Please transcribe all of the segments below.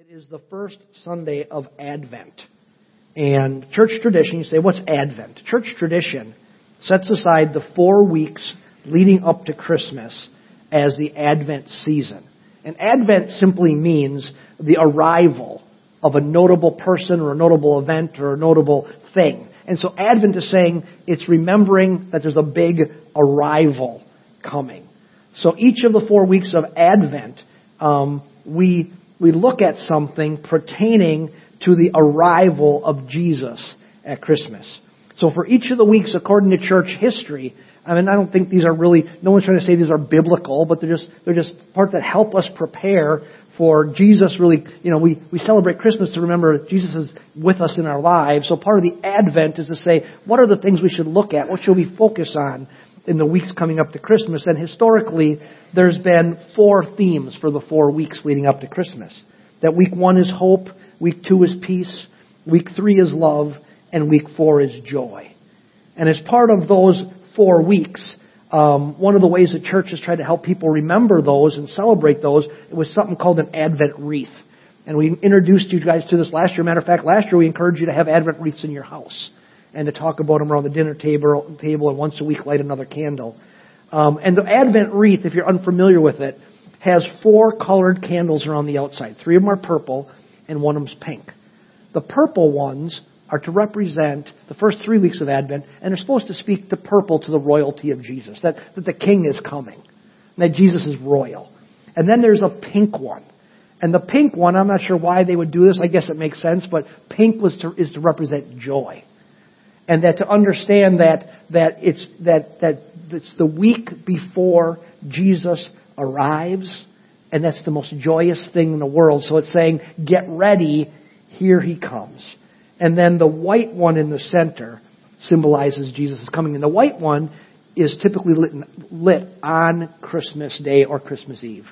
It is the first Sunday of Advent. And church tradition, you say, what's Advent? Church tradition sets aside the four weeks leading up to Christmas as the Advent season. And Advent simply means the arrival of a notable person or a notable event or a notable thing. And so Advent is saying it's remembering that there's a big arrival coming. So each of the four weeks of Advent, um, we we look at something pertaining to the arrival of Jesus at Christmas. So for each of the weeks, according to church history, I mean, I don't think these are really, no one's trying to say these are biblical, but they're just, they're just part that help us prepare for Jesus really, you know, we, we celebrate Christmas to remember Jesus is with us in our lives. So part of the Advent is to say, what are the things we should look at? What should we focus on in the weeks coming up to Christmas? And historically, there's been four themes for the four weeks leading up to Christmas. That week one is hope, week two is peace, week three is love, and week four is joy. And as part of those four weeks, um, one of the ways the church has tried to help people remember those and celebrate those was something called an Advent wreath. And we introduced you guys to this last year. Matter of fact, last year we encouraged you to have Advent wreaths in your house and to talk about them around the dinner table, table and once a week light another candle. Um, and the Advent wreath, if you're unfamiliar with it, has four colored candles around the outside. Three of them are purple and one of them's pink. The purple ones are to represent the first three weeks of Advent, and they're supposed to speak to purple to the royalty of Jesus, that, that the king is coming, that Jesus is royal. And then there's a pink one. And the pink one, I'm not sure why they would do this. I guess it makes sense, but pink was to, is to represent joy. And that to understand that, that it's, that, that it's the week before Jesus arrives, and that's the most joyous thing in the world. So it's saying, get ready, here he comes. And then the white one in the center symbolizes Jesus is coming. And the white one is typically lit, lit on Christmas Day or Christmas Eve.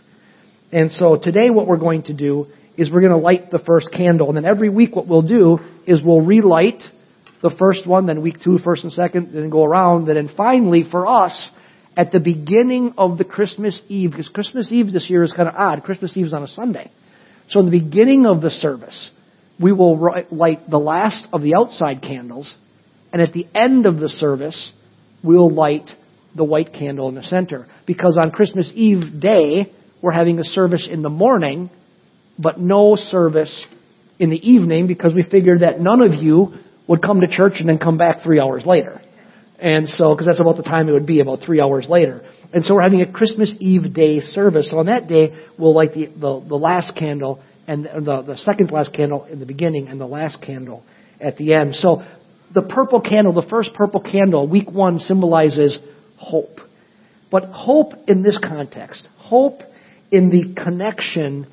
And so today what we're going to do is we're going to light the first candle. And then every week what we'll do is we'll relight the first one, then week two, first and second, then go around. And then finally, for us, at the beginning of the Christmas Eve, because Christmas Eve this year is kind of odd. Christmas Eve is on a Sunday. So in the beginning of the service, we will light the last of the outside candles, and at the end of the service, we'll light the white candle in the center. Because on Christmas Eve day, we're having a service in the morning, but no service in the evening because we figured that none of you would come to church and then come back three hours later. And so, because that's about the time it would be, about three hours later. And so we're having a Christmas Eve day service. So on that day, we'll light the, the, the last candle and the, the second last candle in the beginning and the last candle at the end. So the purple candle, the first purple candle, week one symbolizes hope. But hope in this context, hope in the connection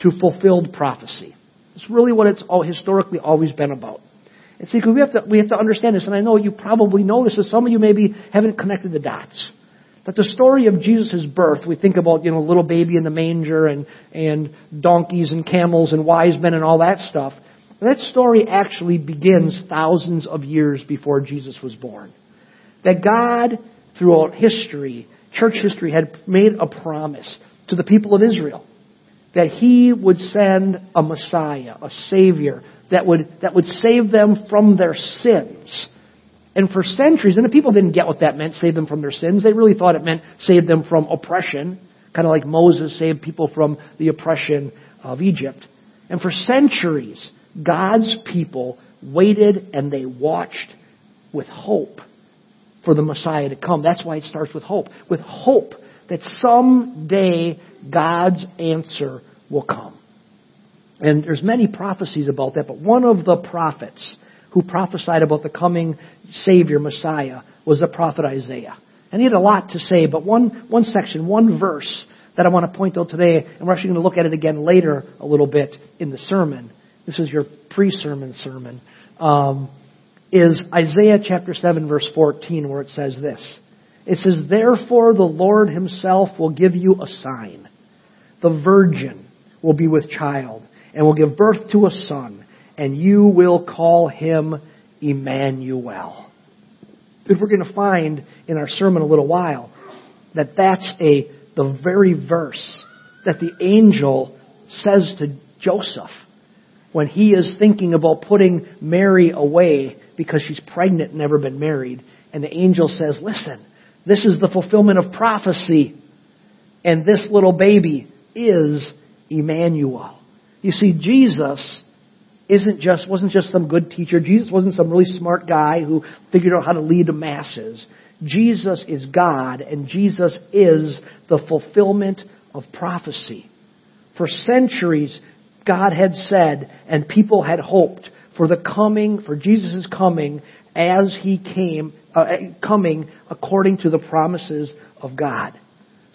to fulfilled prophecy. It's really what it's all historically always been about. And see, we have to we have to understand this, and I know you probably know this, and some of you maybe haven't connected the dots. But the story of Jesus' birth, we think about, you know, little baby in the manger and, and donkeys and camels and wise men and all that stuff. That story actually begins thousands of years before Jesus was born. That God, throughout history, church history, had made a promise to the people of Israel that He would send a Messiah, a Savior, that would, that would save them from their sins and for centuries, and the people didn't get what that meant, save them from their sins. They really thought it meant save them from oppression, kind of like Moses saved people from the oppression of Egypt. And for centuries, God's people waited and they watched with hope for the Messiah to come. That's why it starts with hope. With hope that someday God's answer will come. And there's many prophecies about that, but one of the prophets who prophesied about the coming Savior, Messiah, was the prophet Isaiah. And he had a lot to say, but one, one section, one verse that I want to point out today, and we're actually going to look at it again later a little bit in the sermon. This is your pre-sermon sermon. Um, is Isaiah chapter 7 verse 14 where it says this. It says, Therefore the Lord himself will give you a sign. The virgin will be with child and will give birth to a son and you will call him Emmanuel. If we're going to find in our sermon a little while that that's a the very verse that the angel says to Joseph when he is thinking about putting Mary away because she's pregnant and never been married. And the angel says, Listen, this is the fulfillment of prophecy. And this little baby is Emmanuel. You see, Jesus isn't just, wasn't just some good teacher. Jesus wasn't some really smart guy who figured out how to lead the masses. Jesus is God, and Jesus is the fulfillment of prophecy. For centuries, God had said, and people had hoped for the coming, for Jesus' coming as he came, uh, coming according to the promises of God.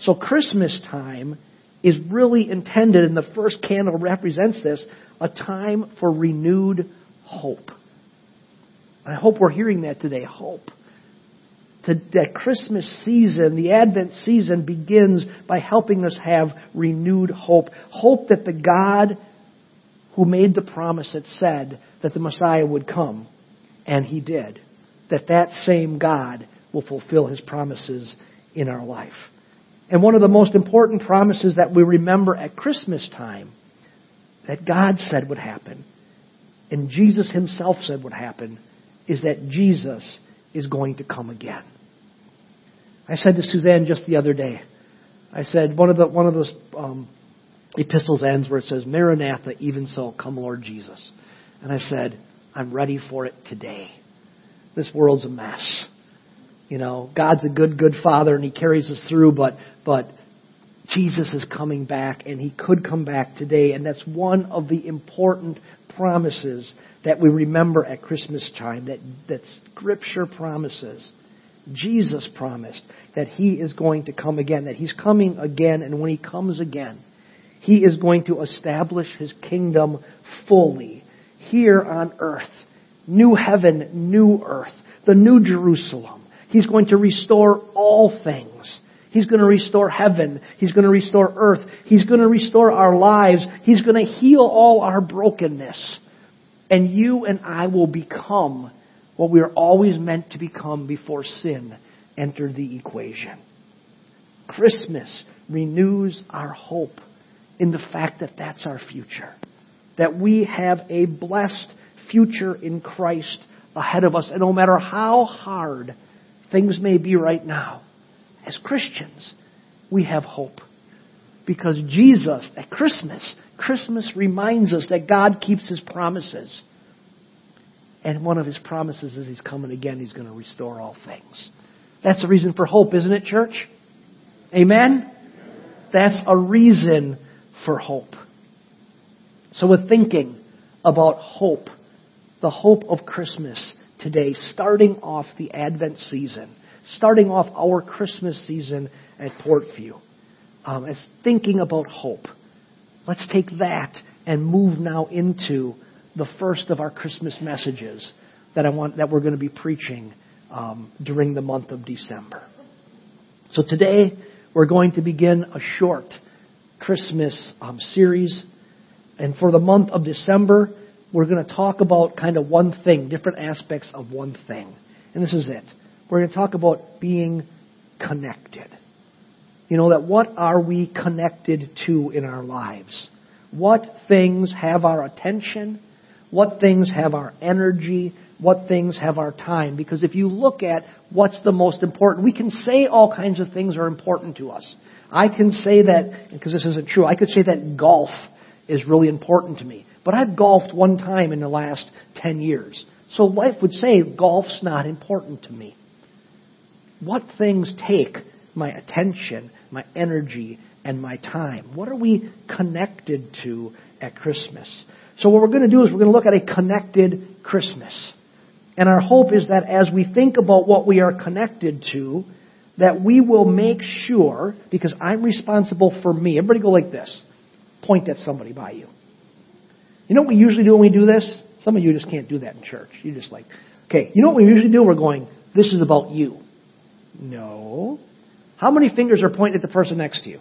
So Christmas time is really intended, and the first candle represents this, a time for renewed hope. I hope we're hearing that today. Hope. That Christmas season, the Advent season begins by helping us have renewed hope. Hope that the God who made the promise that said that the Messiah would come, and he did, that that same God will fulfill his promises in our life. And one of the most important promises that we remember at Christmas time that God said would happen, and Jesus himself said would happen, is that Jesus is going to come again. I said to Suzanne just the other day, I said one of the one of those um, epistles ends where it says, "Maranatha, even so, come, Lord Jesus." And I said, I'm ready for it today. This world's a mess. You know, God's a good, good Father, and He carries us through, but but Jesus is coming back, and He could come back today, and that's one of the important promises that we remember at Christmas time. That that Scripture promises. Jesus promised that He is going to come again, that He's coming again, and when He comes again, He is going to establish His kingdom fully here on earth. New heaven, new earth, the new Jerusalem. He's going to restore all things. He's going to restore heaven. He's going to restore earth. He's going to restore our lives. He's going to heal all our brokenness. And you and I will become what we are always meant to become before sin entered the equation. Christmas renews our hope in the fact that that's our future. That we have a blessed future in Christ ahead of us. And no matter how hard things may be right now, as Christians, we have hope. Because Jesus, at Christmas, Christmas reminds us that God keeps His promises. And one of His promises is He's coming again, He's going to restore all things. That's a reason for hope, isn't it, church? Amen? That's a reason for hope. So we're thinking about hope, the hope of Christmas today, starting off the Advent season starting off our Christmas season at Portview um, as thinking about hope. Let's take that and move now into the first of our Christmas messages that I want that we're going to be preaching um, during the month of December. So today we're going to begin a short Christmas um, series, and for the month of December we're going to talk about kind of one thing, different aspects of one thing, and this is it. We're going to talk about being connected. You know, that what are we connected to in our lives? What things have our attention? What things have our energy? What things have our time? Because if you look at what's the most important, we can say all kinds of things are important to us. I can say that, because this isn't true, I could say that golf is really important to me. But I've golfed one time in the last 10 years. So life would say golf's not important to me what things take my attention, my energy, and my time? What are we connected to at Christmas? So what we're going to do is we're going to look at a connected Christmas. And our hope is that as we think about what we are connected to, that we will make sure, because I'm responsible for me. Everybody go like this. Point at somebody by you. You know what we usually do when we do this? Some of you just can't do that in church. You're just like, okay, you know what we usually do? We're going, this is about you. No. How many fingers are pointing at the person next to you?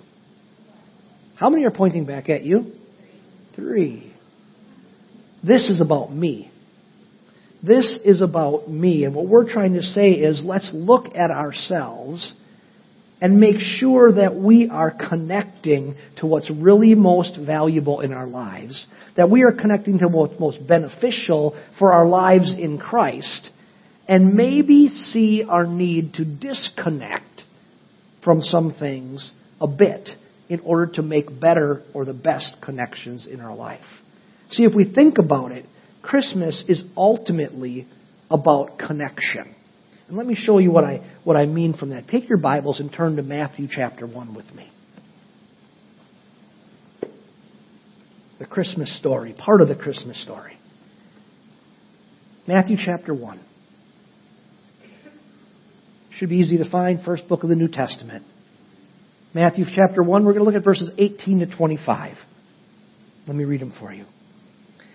How many are pointing back at you? Three. This is about me. This is about me. And what we're trying to say is let's look at ourselves and make sure that we are connecting to what's really most valuable in our lives, that we are connecting to what's most beneficial for our lives in Christ, and maybe see our need to disconnect from some things a bit in order to make better or the best connections in our life. See, if we think about it, Christmas is ultimately about connection. And let me show you what I, what I mean from that. Take your Bibles and turn to Matthew chapter 1 with me. The Christmas story, part of the Christmas story. Matthew chapter 1. Should be easy to find, first book of the New Testament. Matthew chapter 1, we're going to look at verses 18 to 25. Let me read them for you.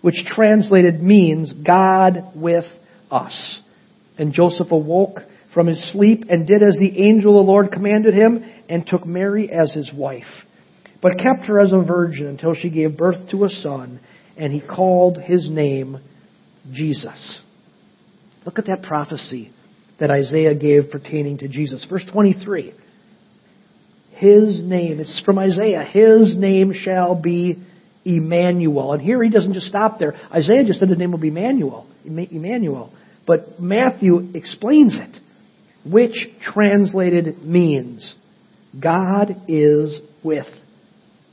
which translated means God with us. And Joseph awoke from his sleep and did as the angel of the Lord commanded him and took Mary as his wife, but kept her as a virgin until she gave birth to a son, and he called his name Jesus. Look at that prophecy that Isaiah gave pertaining to Jesus. Verse 23. His name, it's from Isaiah, his name shall be Emmanuel. And here he doesn't just stop there. Isaiah just said the name will be Emmanuel. Emmanuel. But Matthew explains it, which translated means God is with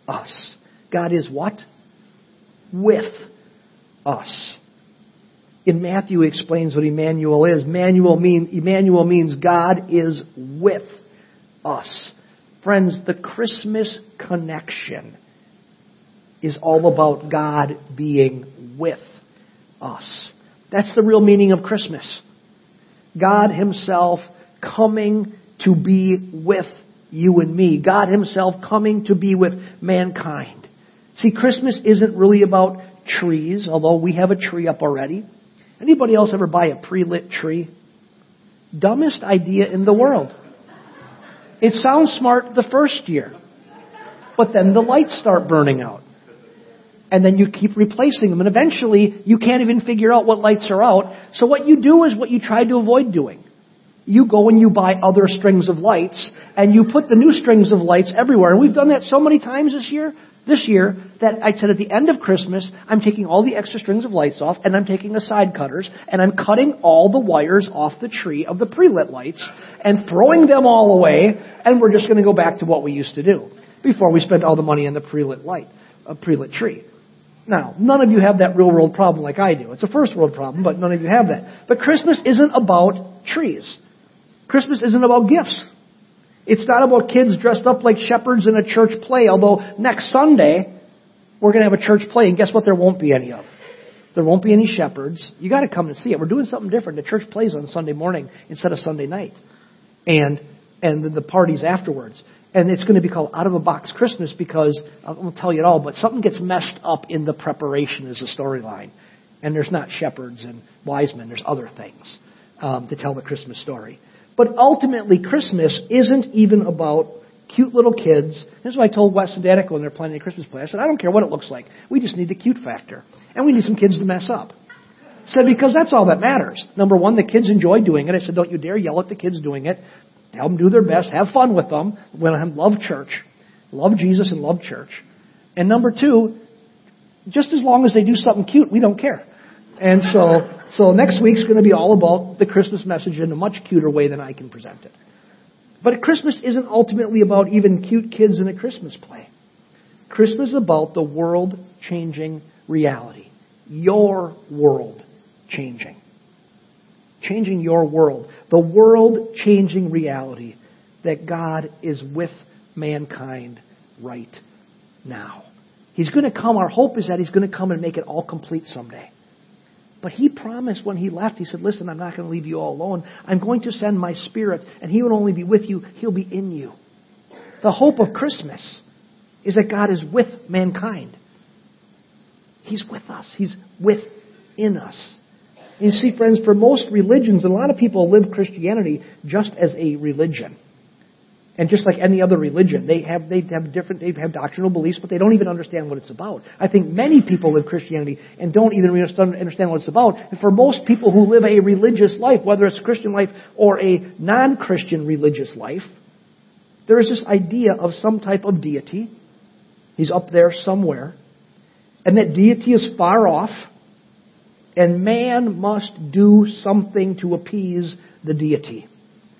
us. God is what? With us in Matthew explains what Emmanuel is. Emmanuel, mean, Emmanuel means God is with us. Friends, the Christmas connection is all about God being with us. That's the real meaning of Christmas. God Himself coming to be with you and me. God Himself coming to be with mankind. See, Christmas isn't really about trees, although we have a tree up already. Anybody else ever buy a pre-lit tree? Dumbest idea in the world. It sounds smart the first year, but then the lights start burning out. And then you keep replacing them, and eventually you can't even figure out what lights are out. So what you do is what you try to avoid doing. You go and you buy other strings of lights, and you put the new strings of lights everywhere. And we've done that so many times this year this year that I said at the end of Christmas, I'm taking all the extra strings of lights off and I'm taking the side cutters and I'm cutting all the wires off the tree of the pre-lit lights and throwing them all away and we're just going to go back to what we used to do before we spent all the money on the pre-lit light, a pre-lit tree. Now, none of you have that real world problem like I do. It's a first world problem, but none of you have that. But Christmas isn't about trees. Christmas isn't about gifts. It's not about kids dressed up like shepherds in a church play, although next Sunday we're going to have a church play, and guess what? There won't be any of. There won't be any shepherds. You got to come and see it. We're doing something different. The church plays on Sunday morning instead of Sunday night, and and the parties afterwards. And it's going to be called Out of a Box Christmas because I won't tell you it all, but something gets messed up in the preparation as a storyline. And there's not shepherds and wise men. There's other things um, to tell the Christmas story. But ultimately, Christmas isn't even about cute little kids. This is what I told Wes and Danica when they're planning a Christmas play. I said, I don't care what it looks like. We just need the cute factor. And we need some kids to mess up. Said, because that's all that matters. Number one, the kids enjoy doing it. I said, don't you dare yell at the kids doing it. Tell them do their best. Have fun with them. Love church. Love Jesus and love church. And number two, just as long as they do something cute, we don't care. And so, so next week's going to be all about the Christmas message in a much cuter way than I can present it. But Christmas isn't ultimately about even cute kids in a Christmas play. Christmas is about the world changing reality. Your world changing. Changing your world. The world changing reality that God is with mankind right now. He's going to come. Our hope is that He's going to come and make it all complete someday. But He promised when He left, He said, Listen, I'm not going to leave you all alone. I'm going to send my Spirit, and He will only be with you, He'll be in you. The hope of Christmas is that God is with mankind. He's with us, He's within us. You see, friends, for most religions, a lot of people live Christianity just as a religion. And just like any other religion, they have they have different they have doctrinal beliefs, but they don't even understand what it's about. I think many people live Christianity and don't even understand what it's about. And for most people who live a religious life, whether it's a Christian life or a non-Christian religious life, there is this idea of some type of deity. He's up there somewhere, and that deity is far off, and man must do something to appease the deity.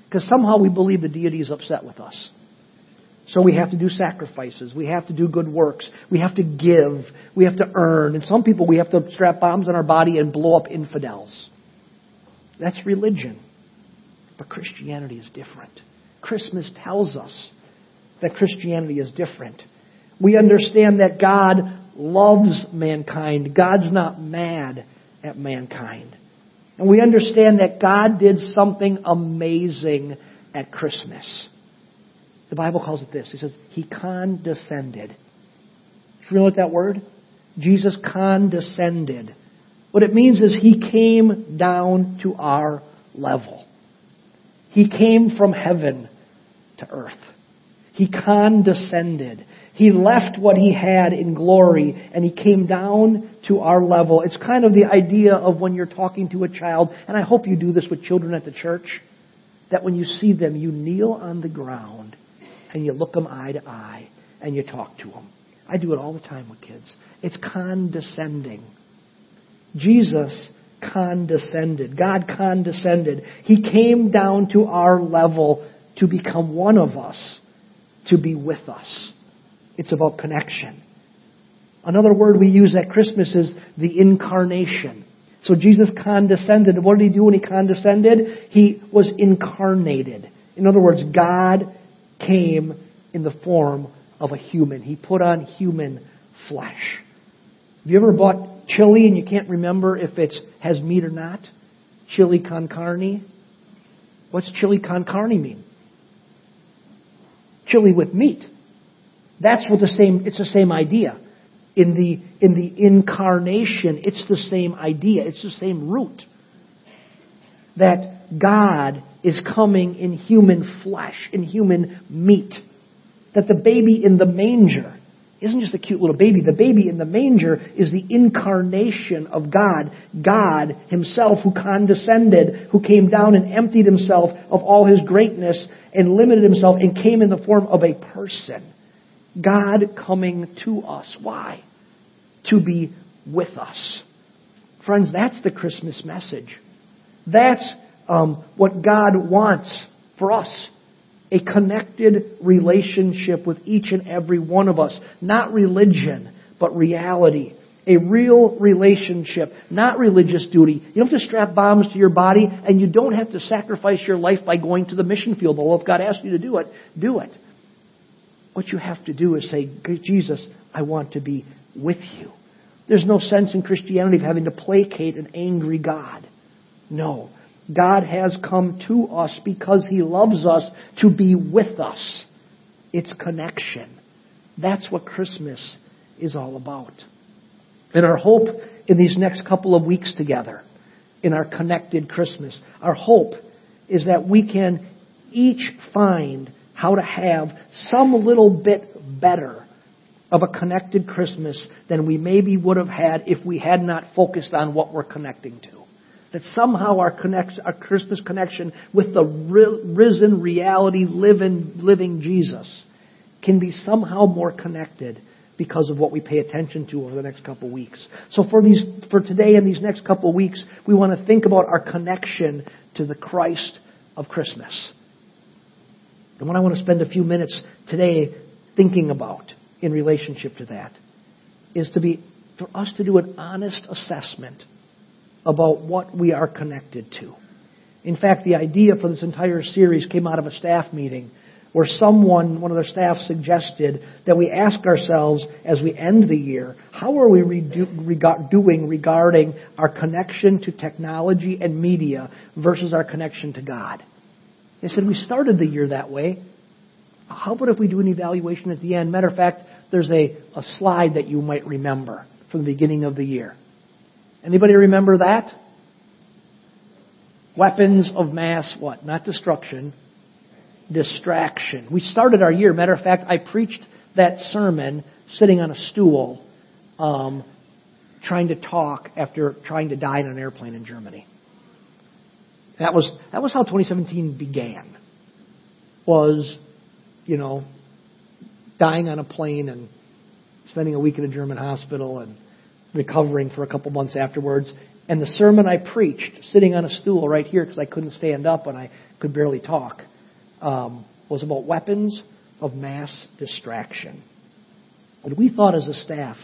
Because somehow we believe the deity is upset with us. So we have to do sacrifices. We have to do good works. We have to give. We have to earn. And some people, we have to strap bombs on our body and blow up infidels. That's religion. But Christianity is different. Christmas tells us that Christianity is different. We understand that God loves mankind. God's not mad at mankind. And we understand that God did something amazing at Christmas. The Bible calls it this. He says, He condescended. You know what that word? Jesus condescended. What it means is He came down to our level. He came from heaven to earth. He condescended. He left what he had in glory and he came down to our level. It's kind of the idea of when you're talking to a child, and I hope you do this with children at the church, that when you see them, you kneel on the ground and you look them eye to eye and you talk to them. I do it all the time with kids. It's condescending. Jesus condescended. God condescended. He came down to our level to become one of us, to be with us. It's about connection. Another word we use at Christmas is the incarnation. So Jesus condescended. What did he do when he condescended? He was incarnated. In other words, God came in the form of a human. He put on human flesh. Have you ever bought chili and you can't remember if it has meat or not? Chili con carne? What's chili con carne mean? Chili with meat. That's what the same, it's the same idea. In the, in the incarnation, it's the same idea. It's the same root. That God is coming in human flesh, in human meat. That the baby in the manger isn't just a cute little baby. The baby in the manger is the incarnation of God. God Himself who condescended, who came down and emptied Himself of all His greatness and limited Himself and came in the form of a person. God coming to us. Why? To be with us. Friends, that's the Christmas message. That's um, what God wants for us. A connected relationship with each and every one of us. Not religion, but reality. A real relationship, not religious duty. You don't have to strap bombs to your body, and you don't have to sacrifice your life by going to the mission field. Although if God asks you to do it, do it. What you have to do is say, Jesus, I want to be with you. There's no sense in Christianity of having to placate an angry God. No. God has come to us because He loves us to be with us. It's connection. That's what Christmas is all about. And our hope in these next couple of weeks together, in our connected Christmas, our hope is that we can each find how to have some little bit better of a connected Christmas than we maybe would have had if we had not focused on what we're connecting to. That somehow our, connect, our Christmas connection with the risen reality, living, living Jesus can be somehow more connected because of what we pay attention to over the next couple weeks. So for these, for today and these next couple weeks, we want to think about our connection to the Christ of Christmas. And what I want to spend a few minutes today thinking about in relationship to that is to be for us to do an honest assessment about what we are connected to. In fact, the idea for this entire series came out of a staff meeting where someone, one of their staff, suggested that we ask ourselves as we end the year, how are we redo, doing regarding our connection to technology and media versus our connection to God? They said, we started the year that way. How about if we do an evaluation at the end? Matter of fact, there's a, a slide that you might remember from the beginning of the year. Anybody remember that? Weapons of mass what? Not destruction, distraction. We started our year. Matter of fact, I preached that sermon sitting on a stool, um, trying to talk after trying to die in an airplane in Germany. That was that was how 2017 began. Was, you know, dying on a plane and spending a week in a German hospital and recovering for a couple months afterwards. And the sermon I preached, sitting on a stool right here because I couldn't stand up and I could barely talk, um, was about weapons of mass distraction. And we thought as a staff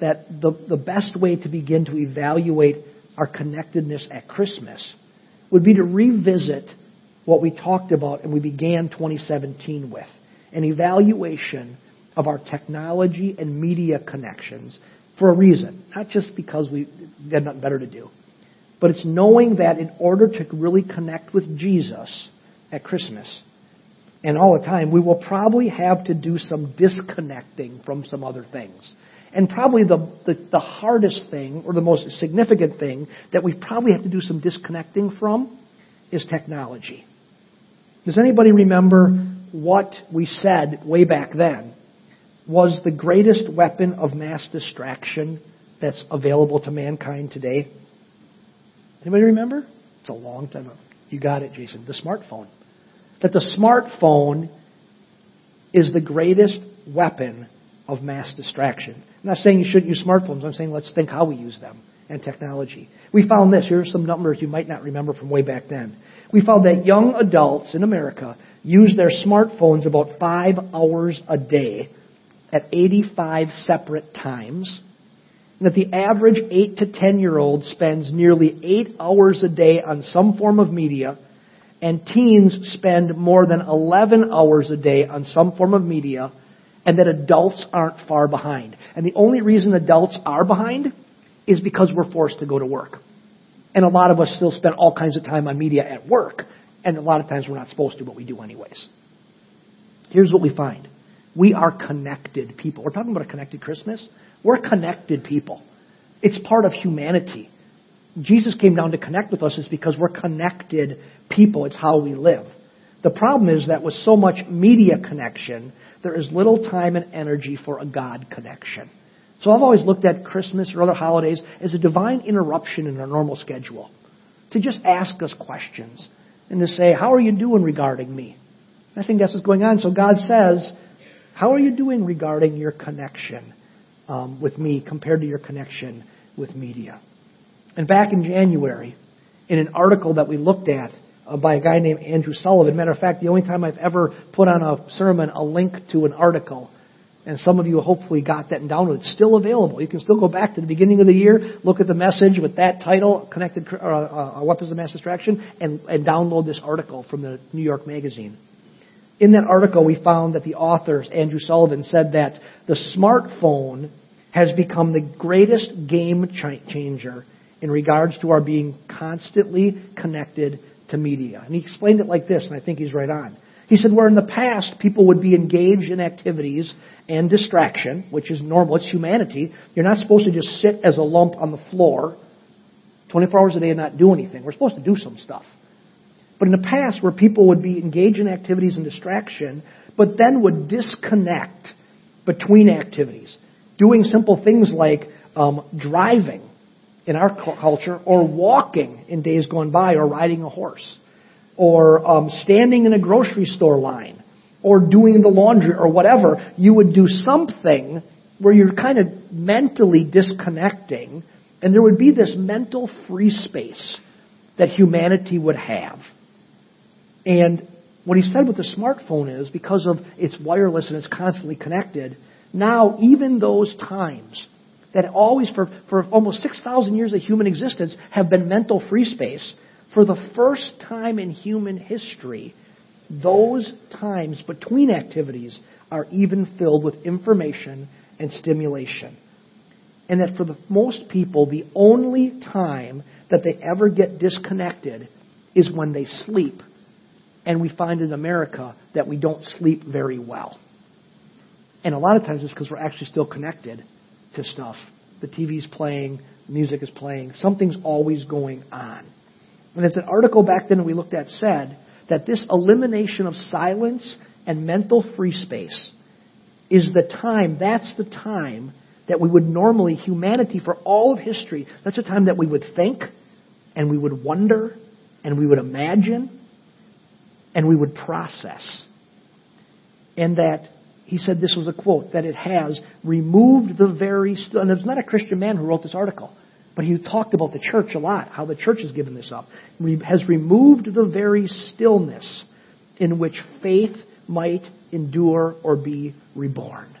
that the, the best way to begin to evaluate our connectedness at Christmas would be to revisit what we talked about and we began 2017 with an evaluation of our technology and media connections for a reason, not just because we had nothing better to do, but it's knowing that in order to really connect with Jesus at Christmas and all the time, we will probably have to do some disconnecting from some other things. And probably the, the, the, hardest thing, or the most significant thing, that we probably have to do some disconnecting from is technology. Does anybody remember what we said way back then was the greatest weapon of mass distraction that's available to mankind today? Anybody remember? It's a long time ago. You got it, Jason. The smartphone. That the smartphone is the greatest weapon of mass distraction. I'm not saying you shouldn't use smartphones. I'm saying let's think how we use them and technology. We found this. Here are some numbers you might not remember from way back then. We found that young adults in America use their smartphones about five hours a day at 85 separate times. And that the average 8 to 10 year old spends nearly 8 hours a day on some form of media, and teens spend more than 11 hours a day on some form of media, and that adults aren't far behind. And the only reason adults are behind is because we're forced to go to work. And a lot of us still spend all kinds of time on media at work, and a lot of times we're not supposed to, but we do anyways. Here's what we find we are connected people. We're talking about a connected Christmas. We're connected people. It's part of humanity. Jesus came down to connect with us is because we're connected people. It's how we live. The problem is that with so much media connection, there is little time and energy for a God connection. So I've always looked at Christmas or other holidays as a divine interruption in our normal schedule. To just ask us questions and to say, How are you doing regarding me? I think that's what's going on. So God says, How are you doing regarding your connection um, with me compared to your connection with media? And back in January, in an article that we looked at by a guy named Andrew Sullivan, matter of fact, the only time I've ever put on a sermon a link to an article and some of you hopefully got that and downloaded. It's still available. You can still go back to the beginning of the year, look at the message with that title, Connected uh, uh, Weapons of Mass Distraction, and, and download this article from the New York Magazine. In that article, we found that the author, Andrew Sullivan, said that the smartphone has become the greatest game changer in regards to our being constantly connected to media. And he explained it like this, and I think he's right on. He said, where in the past people would be engaged in activities and distraction, which is normal, it's humanity. You're not supposed to just sit as a lump on the floor 24 hours a day and not do anything. We're supposed to do some stuff. But in the past, where people would be engaged in activities and distraction, but then would disconnect between activities, doing simple things like um, driving in our culture, or walking in days gone by, or riding a horse or um, standing in a grocery store line or doing the laundry or whatever, you would do something where you're kind of mentally disconnecting, and there would be this mental free space that humanity would have. And what he said with the smartphone is because of it's wireless and it's constantly connected, Now, even those times that always, for, for almost 6,000 years of human existence, have been mental free space, for the first time in human history, those times between activities are even filled with information and stimulation. And that for the most people, the only time that they ever get disconnected is when they sleep. And we find in America that we don't sleep very well. And a lot of times it's because we're actually still connected to stuff. The TV's playing, music is playing, something's always going on. And as an article back then we looked at said, that this elimination of silence and mental free space is the time, that's the time that we would normally, humanity for all of history, that's a time that we would think and we would wonder and we would imagine and we would process. And that, he said this was a quote, that it has removed the very, and it's not a Christian man who wrote this article. But he talked about the church a lot, how the church has given this up. Has removed the very stillness in which faith might endure or be reborn.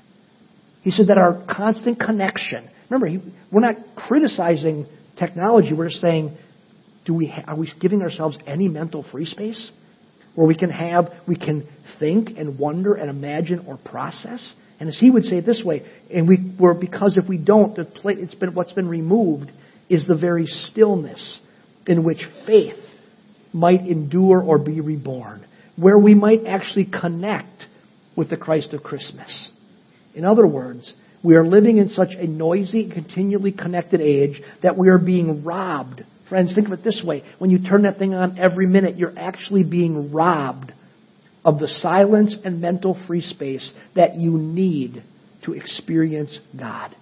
He said that our constant connection, remember, he, we're not criticizing technology, we're just saying, do we, are we giving ourselves any mental free space? Where we can have, we can think and wonder and imagine or process? And as he would say it this way, and we were because if we don't, the it's been what's been removed is the very stillness in which faith might endure or be reborn, where we might actually connect with the Christ of Christmas. In other words, we are living in such a noisy, continually connected age that we are being robbed. Friends, think of it this way. When you turn that thing on every minute, you're actually being robbed of the silence and mental free space that you need to experience God.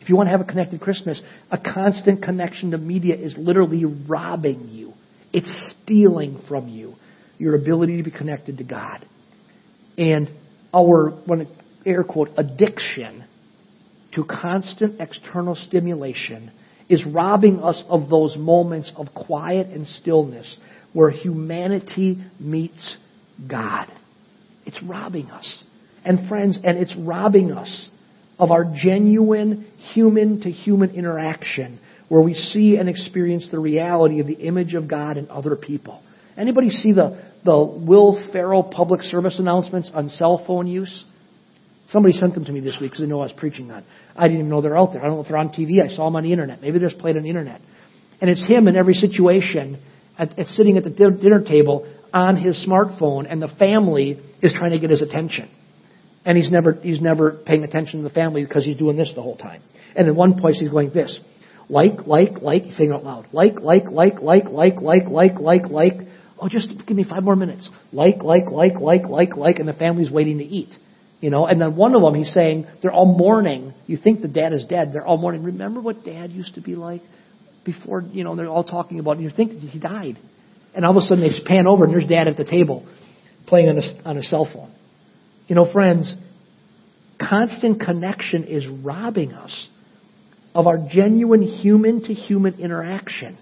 If you want to have a connected Christmas, a constant connection to media is literally robbing you. It's stealing from you your ability to be connected to God. And our, when air quote, addiction to constant external stimulation is robbing us of those moments of quiet and stillness where humanity meets God. It's robbing us. And friends, and it's robbing us of our genuine human to human interaction where we see and experience the reality of the image of God in other people. Anybody see the, the Will Ferrell public service announcements on cell phone use? Somebody sent them to me this week because they know I was preaching on. I didn't even know they're out there. I don't know if they're on TV. I saw them on the internet. Maybe they're just played on the internet. And it's him in every situation at, at sitting at the dinner table on his smartphone, and the family is trying to get his attention. And he's never, he's never paying attention to the family because he's doing this the whole time. And in one place he's going this. Like, like, like, he's saying it out loud. Like, like, like, like, like, like, like, like, like. Oh, just give me five more minutes. Like, like, like, like, like, like, and the family's waiting to eat. You know, and then one of them he's saying, they're all mourning. You think the dad is dead. They're all mourning. Remember what dad used to be like before, you know, they're all talking about, and you think he died. And all of a sudden they pan over and there's dad at the table playing on a, on a cell phone. You know, friends, constant connection is robbing us of our genuine human to human interaction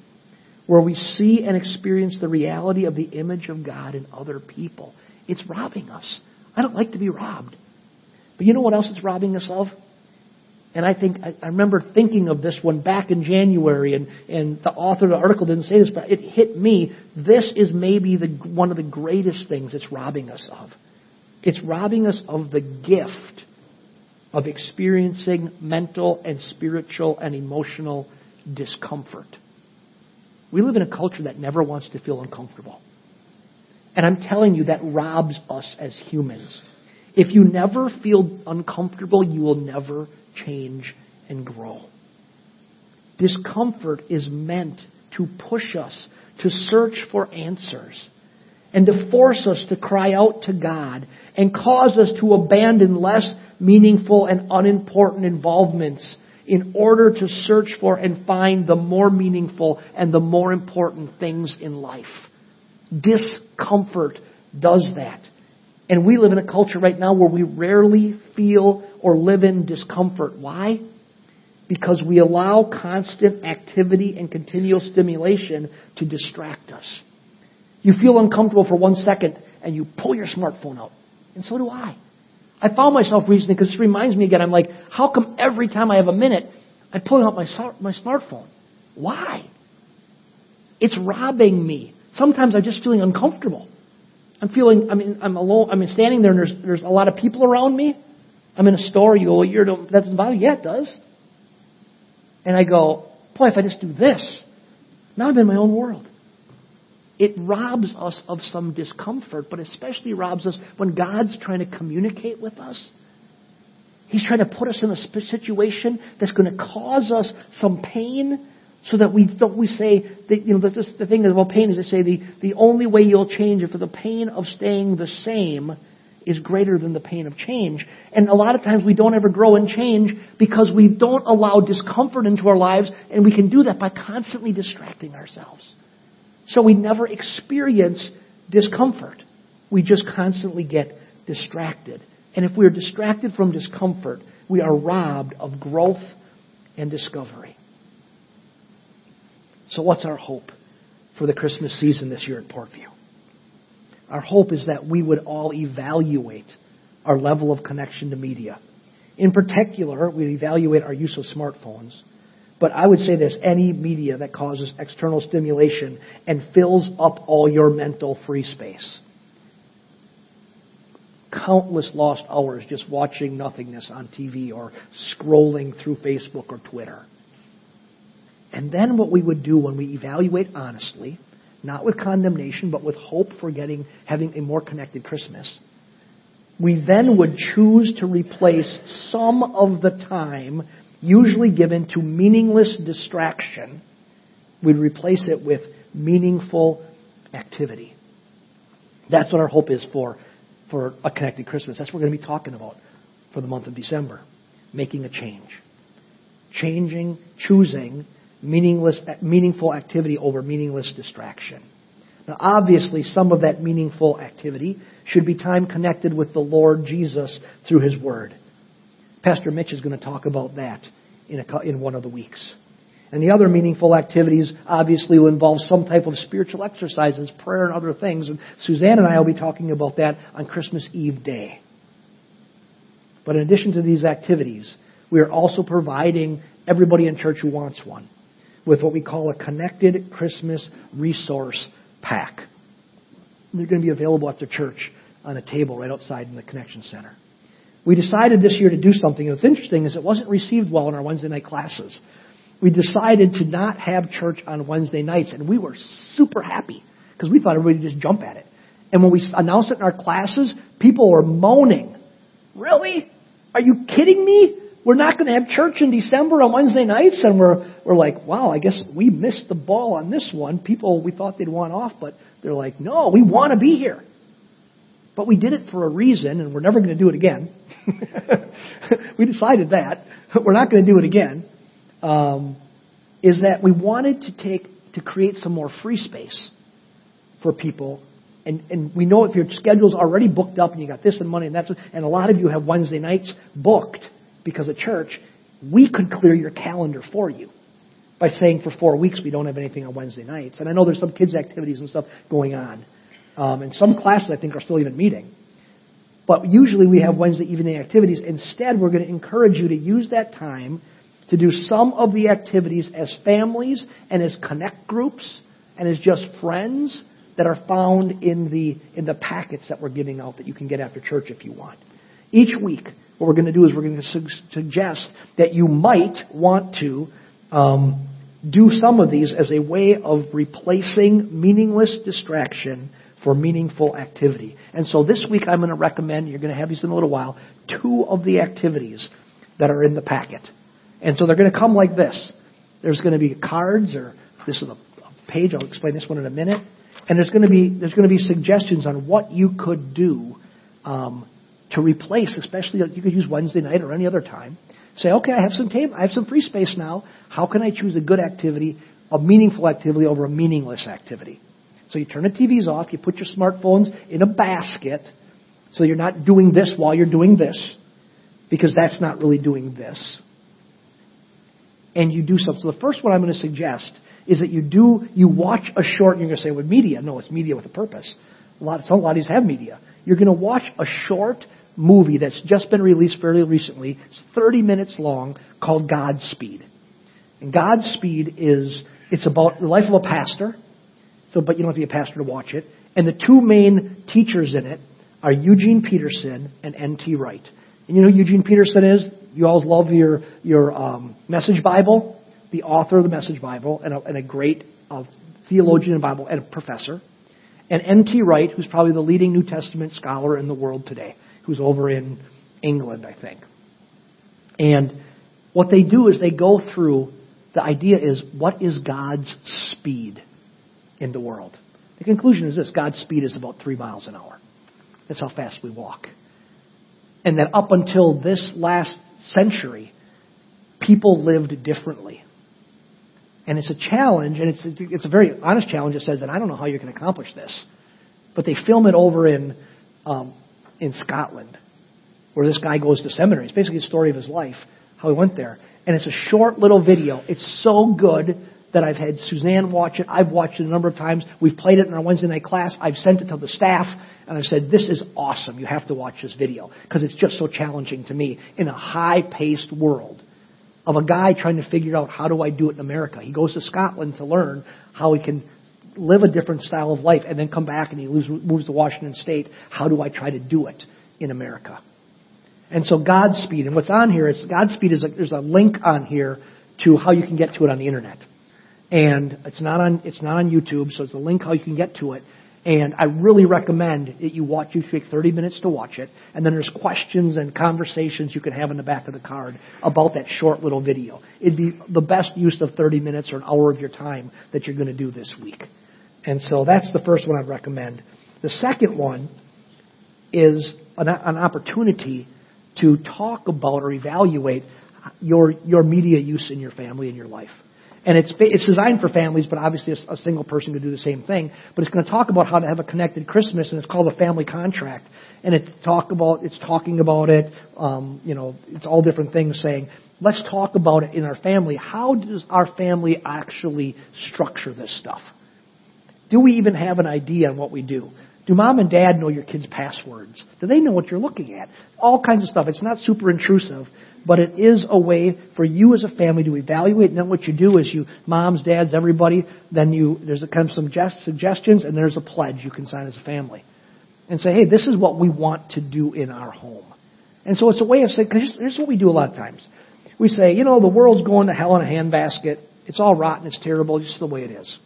where we see and experience the reality of the image of God in other people. It's robbing us. I don't like to be robbed. But you know what else it's robbing us of? And I think I, remember thinking of this one back in January, and, and the author of the article didn't say this, but it hit me. This is maybe the, one of the greatest things it's robbing us of. It's robbing us of the gift of experiencing mental and spiritual and emotional discomfort. We live in a culture that never wants to feel uncomfortable. And I'm telling you, that robs us as humans. If you never feel uncomfortable, you will never change and grow. Discomfort is meant to push us to search for answers and to force us to cry out to God and cause us to abandon less meaningful and unimportant involvements in order to search for and find the more meaningful and the more important things in life. Discomfort does that. And we live in a culture right now where we rarely feel or live in discomfort. Why? Because we allow constant activity and continual stimulation to distract us. You feel uncomfortable for one second and you pull your smartphone out. And so do I. I found myself reasoning because this reminds me again. I'm like, how come every time I have a minute, I pull out my my smartphone? Why? It's robbing me. Sometimes I'm just feeling uncomfortable. I'm feeling, I mean, I'm alone. I mean, standing there and there's, there's a lot of people around me. I'm in a store. You oh, go, well, you're, that doesn't bother you? Yeah, it does. And I go, boy, if I just do this, now I'm in my own world. It robs us of some discomfort, but especially robs us when God's trying to communicate with us. He's trying to put us in a situation that's going to cause us some pain so that we don't we say that you know the, the thing about pain is they say the, the only way you'll change if the pain of staying the same is greater than the pain of change. And a lot of times we don't ever grow and change because we don't allow discomfort into our lives, and we can do that by constantly distracting ourselves. So we never experience discomfort. We just constantly get distracted. And if we're distracted from discomfort, we are robbed of growth and discovery. So, what's our hope for the Christmas season this year at Portview? Our hope is that we would all evaluate our level of connection to media. In particular, we evaluate our use of smartphones. But I would say there's any media that causes external stimulation and fills up all your mental free space. Countless lost hours just watching nothingness on TV or scrolling through Facebook or Twitter. And then what we would do when we evaluate honestly, not with condemnation, but with hope for getting, having a more connected Christmas, we then would choose to replace some of the time usually given to meaningless distraction. We'd replace it with meaningful activity. That's what our hope is for, for a connected Christmas. That's what we're going to be talking about for the month of December. Making a change. Changing, choosing meaningless, meaningful activity over meaningless distraction. Now, obviously, some of that meaningful activity should be time connected with the Lord Jesus through His Word. Pastor Mitch is going to talk about that in, a, in one of the weeks. And the other meaningful activities obviously will involve some type of spiritual exercises, prayer, and other things. And Suzanne and I will be talking about that on Christmas Eve day. But in addition to these activities, we are also providing everybody in church who wants one with what we call a connected Christmas resource pack. They're going to be available after church on a table right outside in the Connection Center. We decided this year to do something. What's interesting is it wasn't received well in our Wednesday night classes. We decided to not have church on Wednesday nights, and we were super happy because we thought everybody would just jump at it. And when we announced it in our classes, people were moaning. Really? Are you kidding me? We're not going to have church in December on Wednesday nights, and we're we're like, wow, I guess we missed the ball on this one. People we thought they'd want off, but they're like, no, we want to be here. But we did it for a reason, and we're never going to do it again. we decided that we're not going to do it again. Um, is that we wanted to take to create some more free space for people and, and we know if your schedule's already booked up and you got this and money and that's and a lot of you have Wednesday nights booked, because of church, we could clear your calendar for you by saying for four weeks we don't have anything on Wednesday nights. And I know there's some kids' activities and stuff going on. Um, and some classes, I think, are still even meeting. But usually we have Wednesday evening activities. Instead, we're going to encourage you to use that time to do some of the activities as families and as connect groups and as just friends that are found in the, in the packets that we're giving out that you can get after church if you want. Each week, what we're going to do is we're going to su- suggest that you might want to um, do some of these as a way of replacing meaningless distraction for meaningful activity. And so this week I'm going to recommend, you're going to have these in a little while, two of the activities that are in the packet. And so they're going to come like this. There's going to be cards, or this is a, page. I'll explain this one in a minute. And there's going to be there's going to be suggestions on what you could do um, to replace, especially you could use Wednesday night or any other time. Say, okay, I have some time, I have some free space now. How can I choose a good activity, a meaningful activity over a meaningless activity? So you turn the TVs off, you put your smartphones in a basket, so you're not doing this while you're doing this, because that's not really doing this. And you do something. So the first one I'm going to suggest is that you do you watch a short. You're going to say, "With media?" No, it's media with a purpose. A lot, some, a lot of these have media. You're going to watch a short movie that's just been released fairly recently. It's 30 minutes long called Godspeed. And Godspeed is, it's about the life of a pastor. So, but you don't have to be a pastor to watch it. And the two main teachers in it are Eugene Peterson and N.T. Wright. And you know who Eugene Peterson is? You all love your, your um, Message Bible, the author of the Message Bible, and a, and a great uh, theologian and Bible and a professor. And N.T. Wright, who's probably the leading New Testament scholar in the world today, who's over in England, I think. And what they do is they go through the idea is what is God's speed in the world? The conclusion is this God's speed is about three miles an hour. That's how fast we walk. And that up until this last century, people lived differently. And it's a challenge, and it's, it's a very honest challenge that says that I don't know how you can accomplish this. But they film it over in, um, in Scotland, where this guy goes to seminary. It's basically the story of his life, how he went there. And it's a short little video. It's so good that I've had Suzanne watch it. I've watched it a number of times. We've played it in our Wednesday night class. I've sent it to the staff, and I said, This is awesome. You have to watch this video because it's just so challenging to me in a high paced world of a guy trying to figure out how do I do it in America. He goes to Scotland to learn how he can live a different style of life and then come back and he moves to Washington State. How do I try to do it in America? And so Godspeed, and what's on here is Godspeed is a, there's a link on here to how you can get to it on the internet. And it's not on it's not on YouTube, so it's a link how you can get to it. And I really recommend that you watch. You take 30 minutes to watch it, and then there's questions and conversations you can have in the back of the card about that short little video. It'd be the best use of 30 minutes or an hour of your time that you're going to do this week. And so that's the first one I'd recommend. The second one is an, an opportunity to talk about or evaluate your, your media use in your family and your life. And it's, it's designed for families, but obviously a, a single person could do the same thing. But it's going to talk about how to have a connected Christmas, and it's called a family contract. And it's talk about, it's talking about it, um, you know, it's all different things saying, let's talk about it in our family. How does our family actually structure this stuff? Do we even have an idea on what we do? Do mom and dad know your kids' passwords? Do they know what you're looking at? All kinds of stuff. It's not super intrusive, but it is a way for you as a family to evaluate. And then what you do is you, moms, dads, everybody, then you, there's a kind of some suggestions and there's a pledge you can sign as a family. And say, hey, this is what we want to do in our home. And so it's a way of saying, here's, here's what we do a lot of times. We say, you know, the world's going to hell in a handbasket. It's all rotten. It's terrible. It's just the way it is.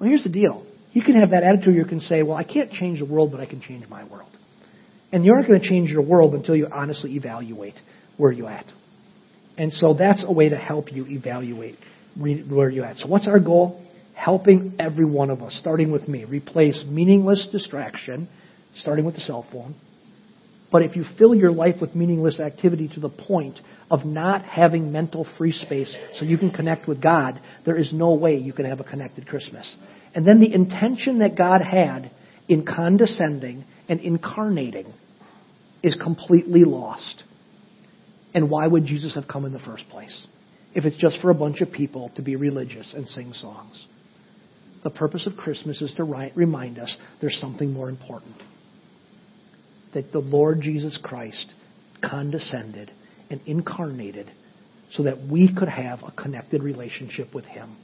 Well, here's the deal. You can have that attitude. You can say, well, I can't change the world, but I can change my world. And you aren't going to change your world until you honestly evaluate where you're at. And so that's a way to help you evaluate where you're at. So what's our goal? Helping every one of us, starting with me, replace meaningless distraction, starting with the cell phone. But if you fill your life with meaningless activity to the point of not having mental free space so you can connect with God, there is no way you can have a connected Christmas. And then the intention that God had in condescending and incarnating is completely lost. And why would Jesus have come in the first place? If it's just for a bunch of people to be religious and sing songs. The purpose of Christmas is to remind us there's something more important. That the Lord Jesus Christ condescended and incarnated so that we could have a connected relationship with Him.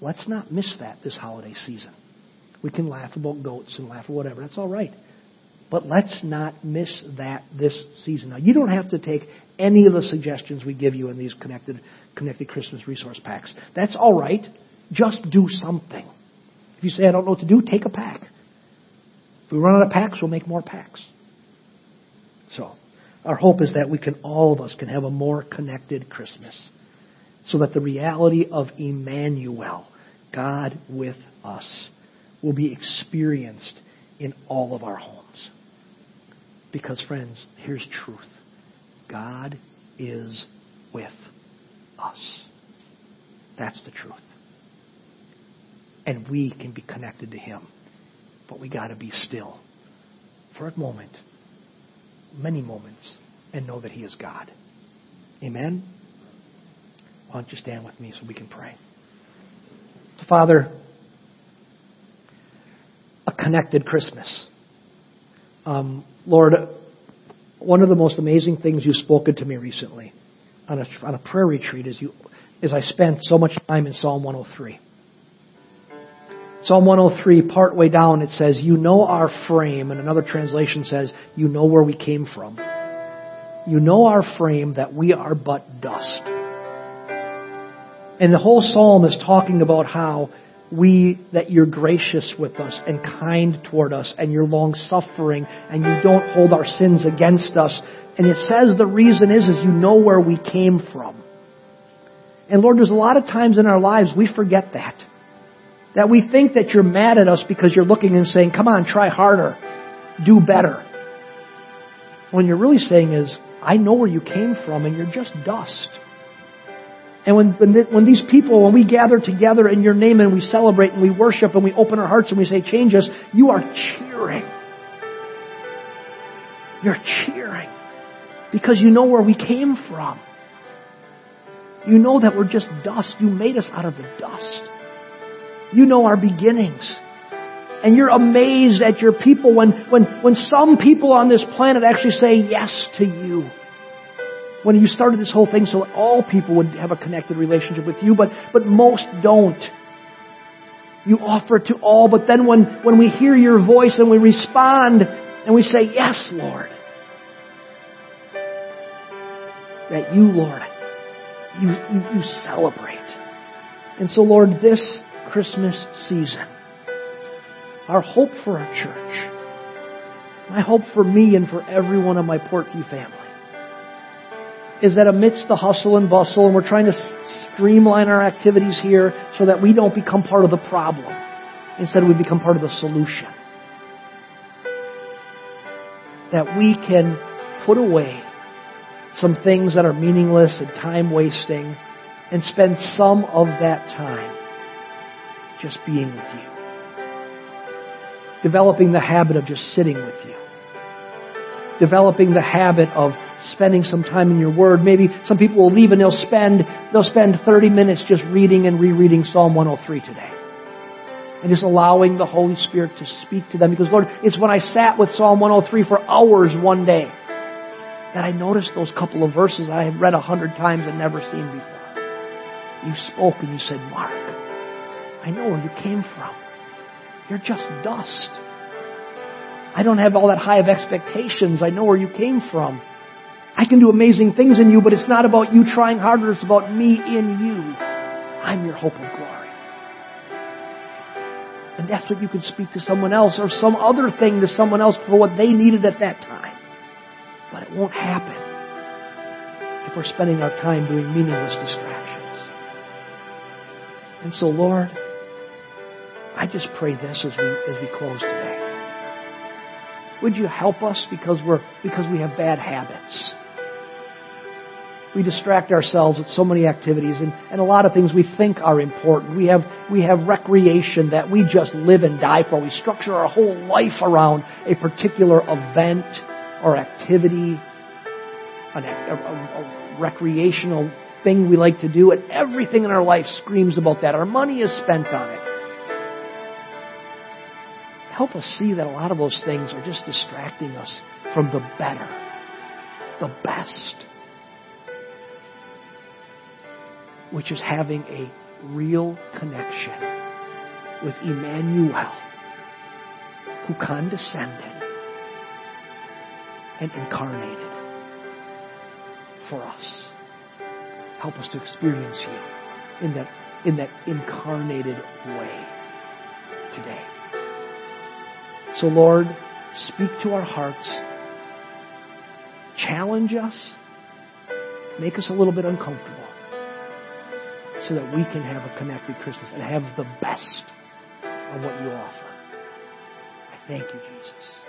Let's not miss that this holiday season. We can laugh about goats and laugh at whatever. That's all right. But let's not miss that this season. Now, you don't have to take any of the suggestions we give you in these connected, connected Christmas resource packs. That's all right. Just do something. If you say, I don't know what to do, take a pack. We run out of packs, we'll make more packs. So, our hope is that we can, all of us, can have a more connected Christmas. So that the reality of Emmanuel, God with us will be experienced in all of our homes. Because, friends, here's truth God is with us. That's the truth. And we can be connected to Him. But we got to be still for a moment, many moments, and know that He is God. Amen? Why don't you stand with me so we can pray? Father, a connected Christmas. Um, Lord, one of the most amazing things you've spoken to me recently on a, on a prayer retreat is, you, is I spent so much time in Psalm 103. Psalm 103, part way down, it says, You know our frame, and another translation says, You know where we came from. You know our frame that we are but dust. And the whole psalm is talking about how we, that you're gracious with us and kind toward us and you're long suffering and you don't hold our sins against us. And it says the reason is, is you know where we came from. And Lord, there's a lot of times in our lives we forget that. That we think that you're mad at us because you're looking and saying, come on, try harder. Do better. When you're really saying is, I know where you came from and you're just dust. And when, when, the, when, these people, when we gather together in your name and we celebrate and we worship and we open our hearts and we say, change us, you are cheering. You're cheering. Because you know where we came from. You know that we're just dust. You made us out of the dust. You know our beginnings. And you're amazed at your people when, when, when some people on this planet actually say yes to you when you started this whole thing so all people would have a connected relationship with you, but, but most don't. You offer it to all, but then when, when we hear your voice and we respond and we say, Yes, Lord, that you, Lord, you, you, you celebrate. And so, Lord, this Christmas season, our hope for our church, my hope for me and for everyone in my Portview family, is that amidst the hustle and bustle, and we're trying to streamline our activities here so that we don't become part of the problem. Instead, we become part of the solution. That we can put away some things that are meaningless and time wasting and spend some of that time just being with you. Developing the habit of just sitting with you. Developing the habit of spending some time in your word. Maybe some people will leave and they'll spend, they'll spend 30 minutes just reading and rereading Psalm 103 today. And just allowing the Holy Spirit to speak to them. Because Lord, it's when I sat with Psalm 103 for hours one day that I noticed those couple of verses I have read a hundred times and never seen before. You spoke and you said, Mark, I know where you came from. You're just dust. I don't have all that high of expectations. I know where you came from. I can do amazing things in you, but it's not about you trying harder. It's about me in you. I'm your hope of glory. And that's what you could speak to someone else or some other thing to someone else for what they needed at that time. But it won't happen if we're spending our time doing meaningless distractions. And so, Lord, just pray this as we, as we close today. Would you help us because we're, because we have bad habits? we distract ourselves with so many activities and, and a lot of things we think are important. We have, we have recreation that we just live and die for. We structure our whole life around a particular event or activity, an, a, a, a recreational thing we like to do, and everything in our life screams about that. Our money is spent on it. Help us see that a lot of those things are just distracting us from the better, the best which is having a real connection with Emmanuel, who condescended and incarnated for us. Help us to experience you in that, in that incarnated way today. So, Lord, speak to our hearts, challenge us, make us a little bit uncomfortable so that we can have a connected Christmas and have the best of what you offer. I thank you, Jesus.